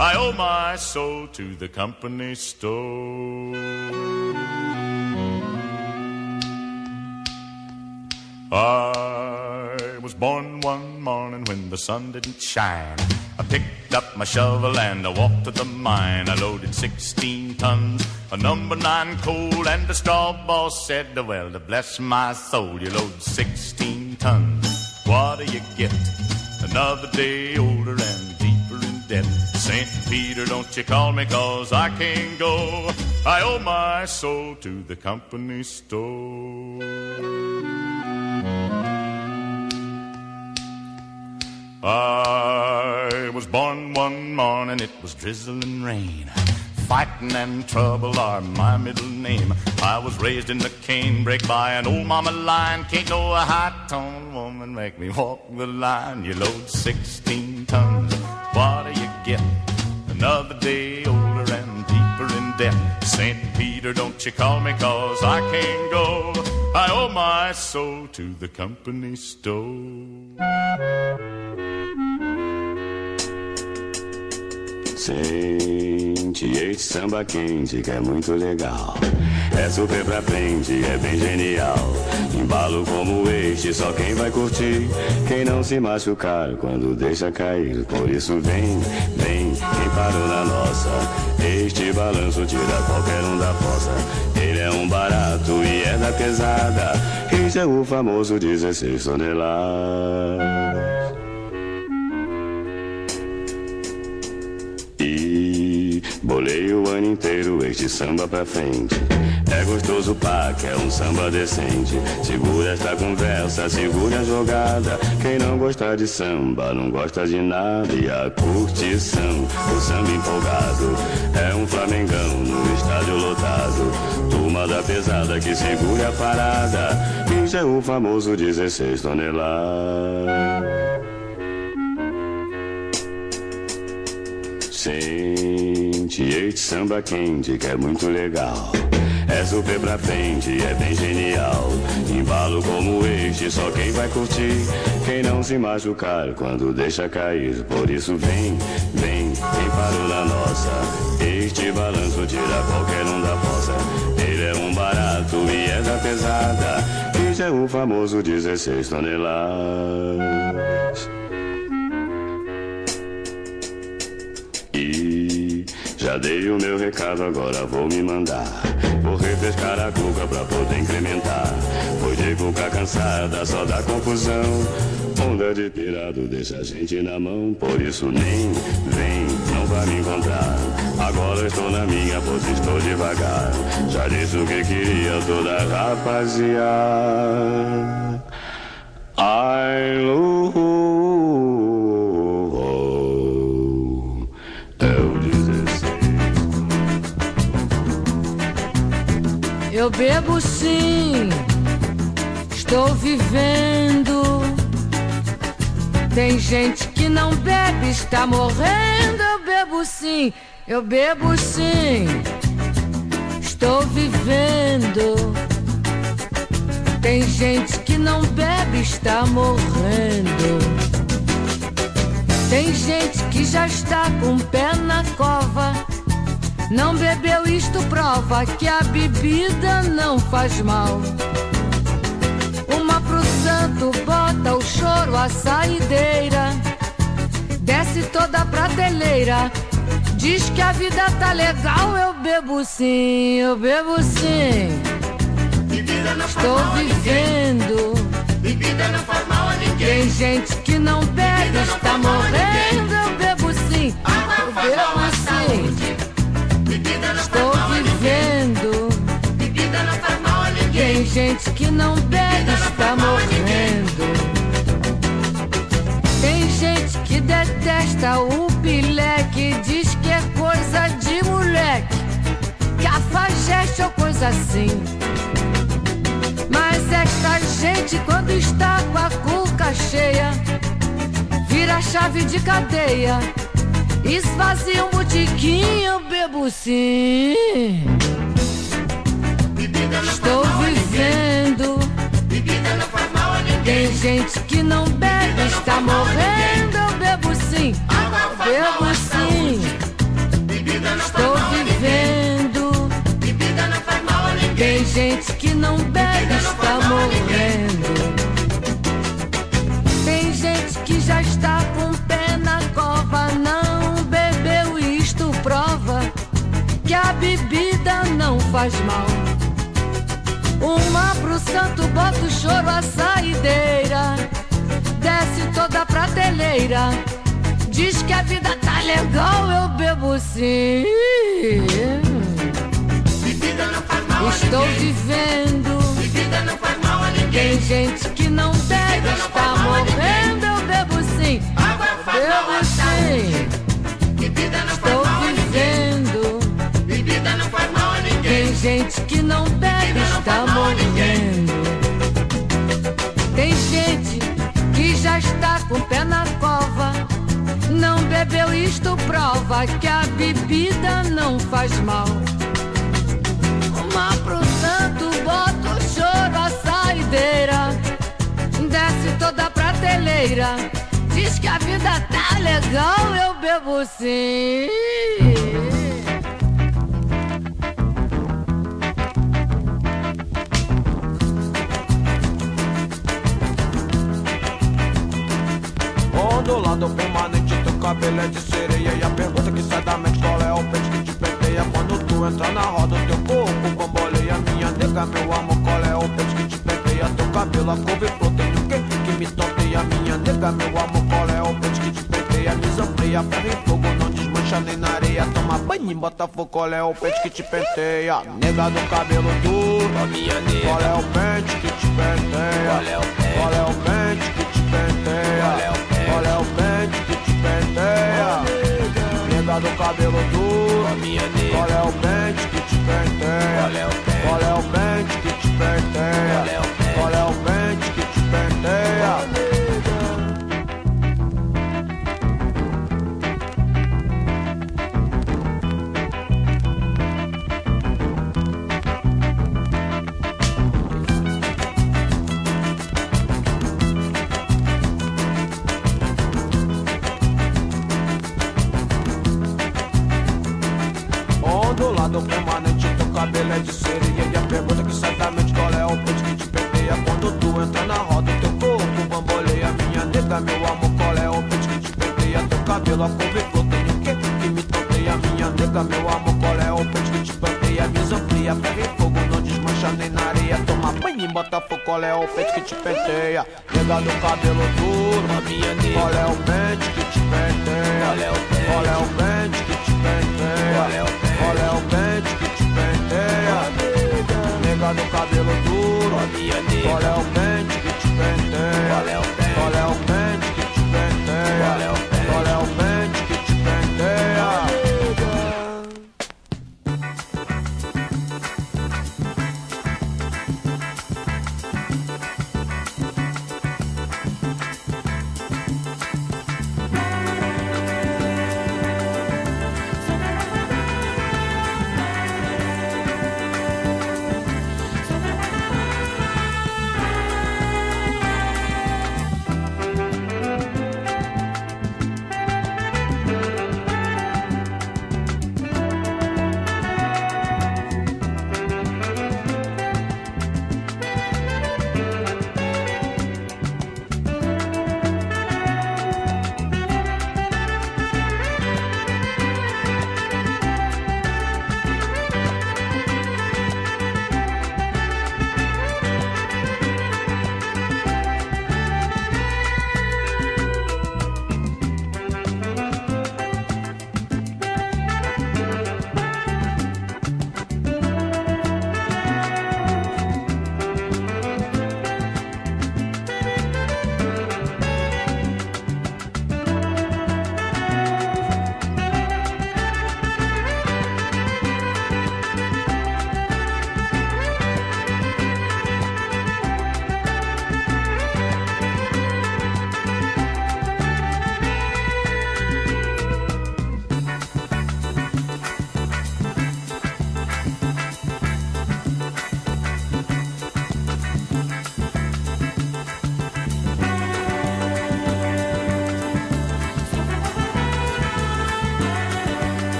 I owe my soul to the company store. I was born one morning when the sun didn't shine. I picked up my shovel and I walked to the mine. I loaded 16 tons of number nine coal, and the straw boss said, Well, to bless my soul, you load 16 tons. What do you get? Another day older and St. Peter, don't you call me, cause I can't go. I owe my soul to the company store. I was born one morning, it was drizzling rain. Fighting and trouble are my middle name. I was raised in the canebrake by an old mama lion. Can't no high-toned woman make me walk the line. You load 16 tons, day older and deeper in debt. St. Peter, don't you call me cause I can't go. I owe my soul to the company store. Sente esse samba quente que é muito legal. É super pra frente, é bem genial. Embalo como este, só quem vai curtir. Quem não se machucar quando deixa cair. Por isso vem, vem, quem parou na nossa. Este balanço tira qualquer um da fossa. Ele é um barato e é da pesada. Este é o famoso 16 toneladas. Bolei o ano inteiro este samba pra frente. É gostoso pá, que é um samba decente. Segura esta conversa, segura a jogada. Quem não gosta de samba, não gosta de nada. E a curtição, o samba empolgado. É um flamengão no estádio lotado. Turma da pesada que segura a parada. Isso é o famoso 16 toneladas. Sente este samba quente que é muito legal. É super pra frente, é bem genial. Embalo como este, só quem vai curtir. Quem não se machucar quando deixa cair. Por isso vem, vem, quem parou na nossa. Este balanço tira qualquer um da fossa. Ele é um barato e é da pesada. Este é o famoso 16 toneladas. Já dei o meu recado, agora vou me mandar. Vou refrescar a cuca pra poder incrementar. Pois de cuca cansada só dá confusão. Onda de pirado deixa a gente na mão. Por isso nem vem, não vai me encontrar. Agora estou na minha, pois estou devagar. Já disse o que queria toda rapaziada. I love bebo sim, estou vivendo. Tem gente que não bebe, está morrendo. Eu bebo sim, eu bebo sim, estou vivendo. Tem gente que não bebe, está morrendo. Tem gente que já está com o pé na cova não bebeu, isto prova que a bebida não faz mal. Uma pro santo bota o choro à saideira, desce toda a prateleira. Diz que a vida tá legal, eu bebo sim, eu bebo sim. Estou vivendo. Bebida não faz mal a ninguém. Tem gente que não bebe, está morrendo, eu bebo sim. Eu bebo sim. gente que não bebe está morrendo. Tem gente que detesta o pileque, diz que é coisa de moleque, cafajeste ou coisa assim. Mas é esta gente, quando está com a cuca cheia, vira chave de cadeia, esvazia um botiquinho, bebo sim. Gente que não bebe, está morrendo. Eu bebo sim, bebo sim. Estou vivendo. Tem gente que não bebe, está morrendo. Tem gente que já está com pé na cova, não bebeu isto prova que a bebida não faz mal. Uma pro santo, bota o choro a saideira. Desce toda a prateleira. Diz que a vida tá legal, eu bebo sim. Estou vivendo. Tem gente que não bebe, está morrendo, eu bebo sim. Bebo sim. Estou vivendo. Tem gente que não bebe, Bebeu, isto prova que a bebida não faz mal. Uma pro santo, bota o choro a saideira. Desce toda a prateleira. Diz que a vida tá legal, eu bebo sim. Ondulado permanente, teu cabelo é de sereia. E a pergunta que sai da mente, qual é o peixe que te penteia? Quando tu entra na roda, teu corpo bamboleia Minha nega, meu amor, qual é o peixe que te penteia? Teu cabelo, a couve, tem o que que me tonteia Minha nega, meu amor, qual é o peixe que te penteia? Me zampleia, ferro e fogo, não desmancha nem na areia. Toma banho em Botafogo, qual é o peixe que te penteia? Nega do cabelo duro, minha nega. Qual é o pente que te penteia? Qual é o qual é que te penteia? Qual é o é que te penteia Nega do cabelo duro, Qual é o pente que te penteia Qual é o pente, é que te penteia Ondulado permanente, teu cabelo é de sereia E a pergunta que sai da mente, qual é o peixe que te penteia Quando tu entra na roda, teu corpo bamboleia. Minha nega, meu amor, qual é o peixe que te penteia Teu cabelo, a couve, flor, tem o que que me tonteia Minha nega, meu amor, qual é o peixe que te penteia Me zamplia, ferro e fogo, não desmancha nem na areia. Toma banho em Botafogo, qual é o peixe que te penteia Nega do cabelo duro, minha nega Qual é o pente que te penteia Qual é o pente, penteia Qual é o pente qual é o pente que te penteia? Nega do cabelo duro. Qual é o pente que te penteia? Qual é o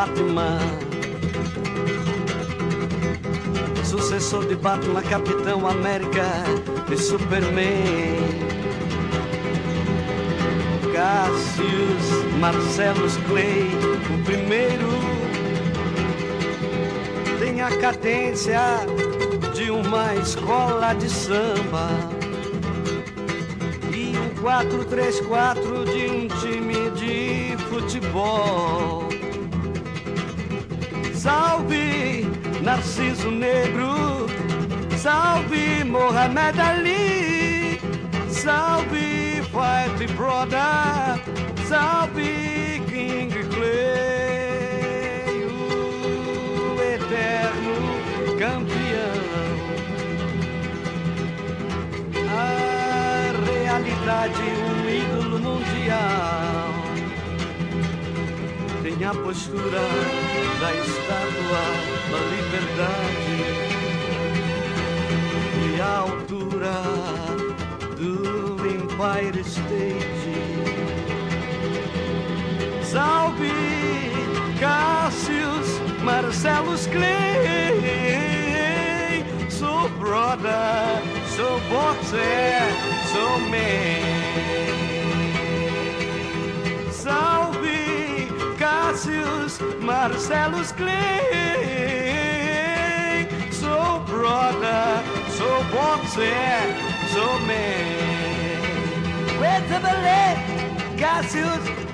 Batman. Sucessor de Batman, Capitão América e Superman. Cassius Marcellus Clay, o primeiro, tem a cadência de uma escola de samba. E um 4-3-4 de um time de futebol. Salve Narciso Negro, salve Mohamed Ali, salve Fight Brother, salve King Clay, o eterno campeão. A realidade, um ídolo mundial tem a postura da estátua da liberdade e a altura do Empire State. Salve Cassius Marcellus Clay, sou brother, sou boxer, sou man. Cassius Marcellus Clay. So brother, so boxer, so man. Where's the ballet? Cassius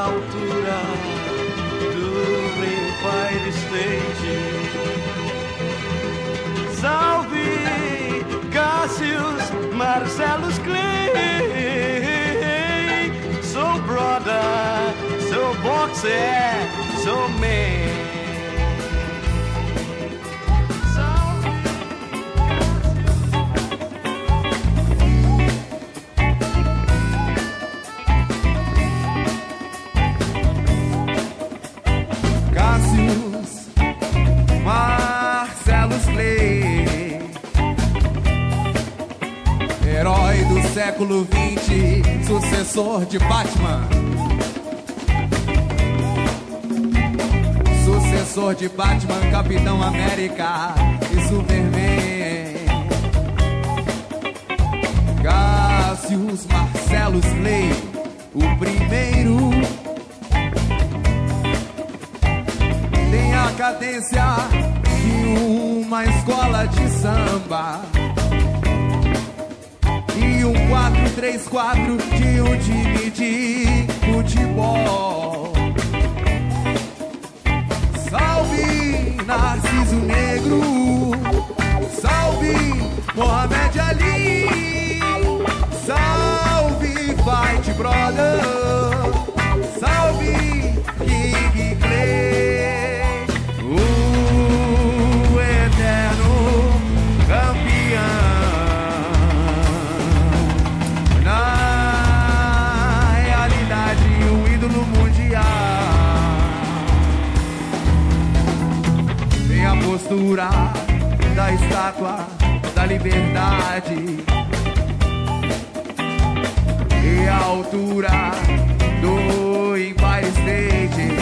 altura do Empire State. Salve Cassius Marcellus Clay, sou brother, sou boxer. Século XX, sucessor de Batman. Sucessor de Batman, Capitão América e Superman. 4-3-4 de um time de futebol. Só Narciso Negro. Salve Mohamed Ali. Salve Fight Brother. A postura da estátua da liberdade e a altura do Empire.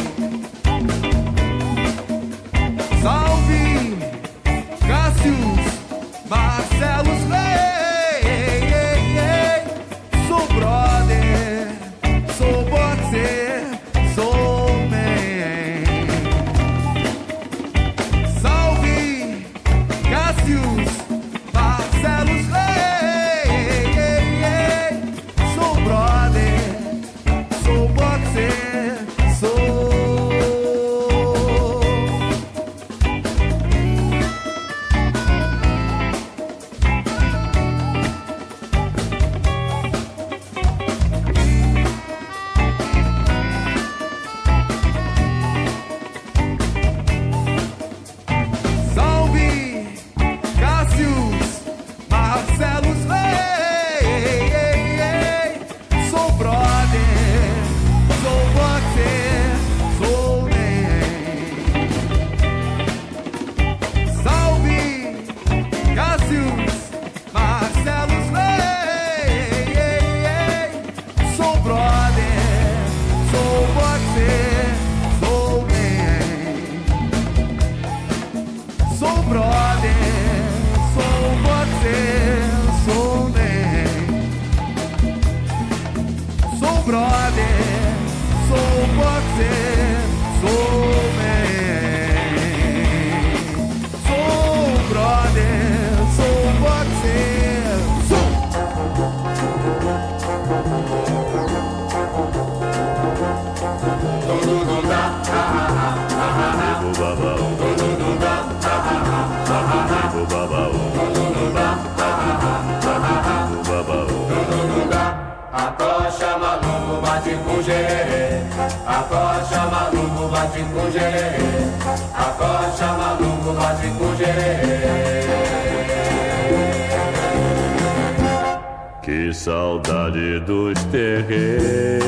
Saudade dos terreiros.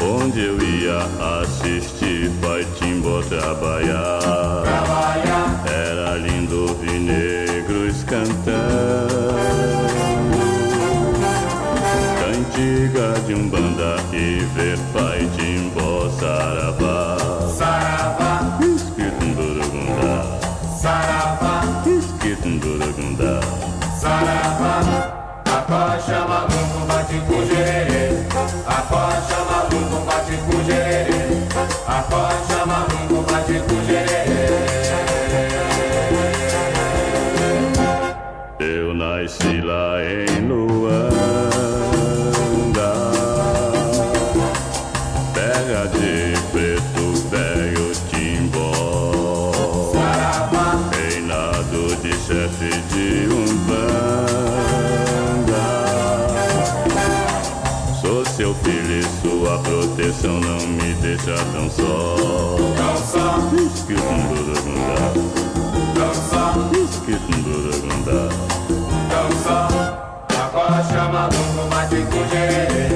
Onde eu ia assistir Paitimbo trabalhar. Era lindo ouvir negros cantando. Cantiga de um banda e ver Paitimbo saravá. Saravá, Escrito Burugundá saravá, Escrito bate maluco bate com gererê. Maluco bate. Eu nasci lá em proteção não me deixa tão só. Não só, Esquitundurugundá, não só. esquitundurugundá. dança. A coxa maluco bate com gererê.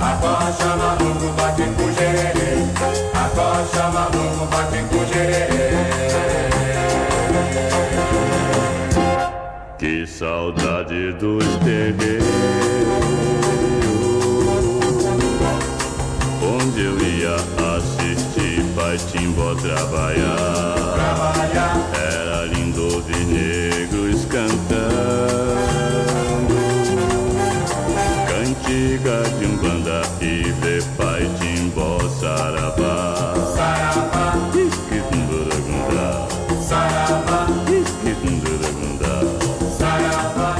A coxa maluco bate com gererê. A coxa maluco bate com gererê. Que saudade dos terreiros eu ia assistir Paitimbo trabalhar Trabalhar, Era lindo ouvir negros cantando. Cantiga de um banda e ver Paitimbo saravá saravá, Esquitunduragundá saravá,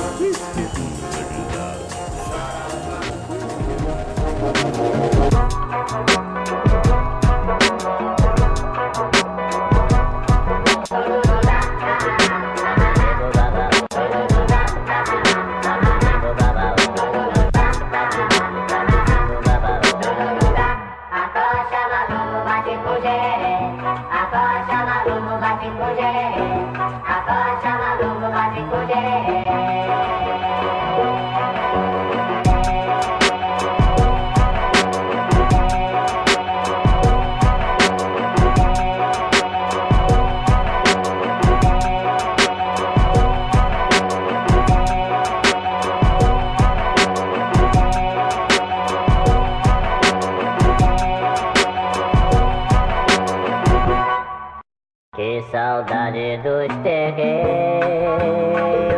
Que saudade dos terreiros.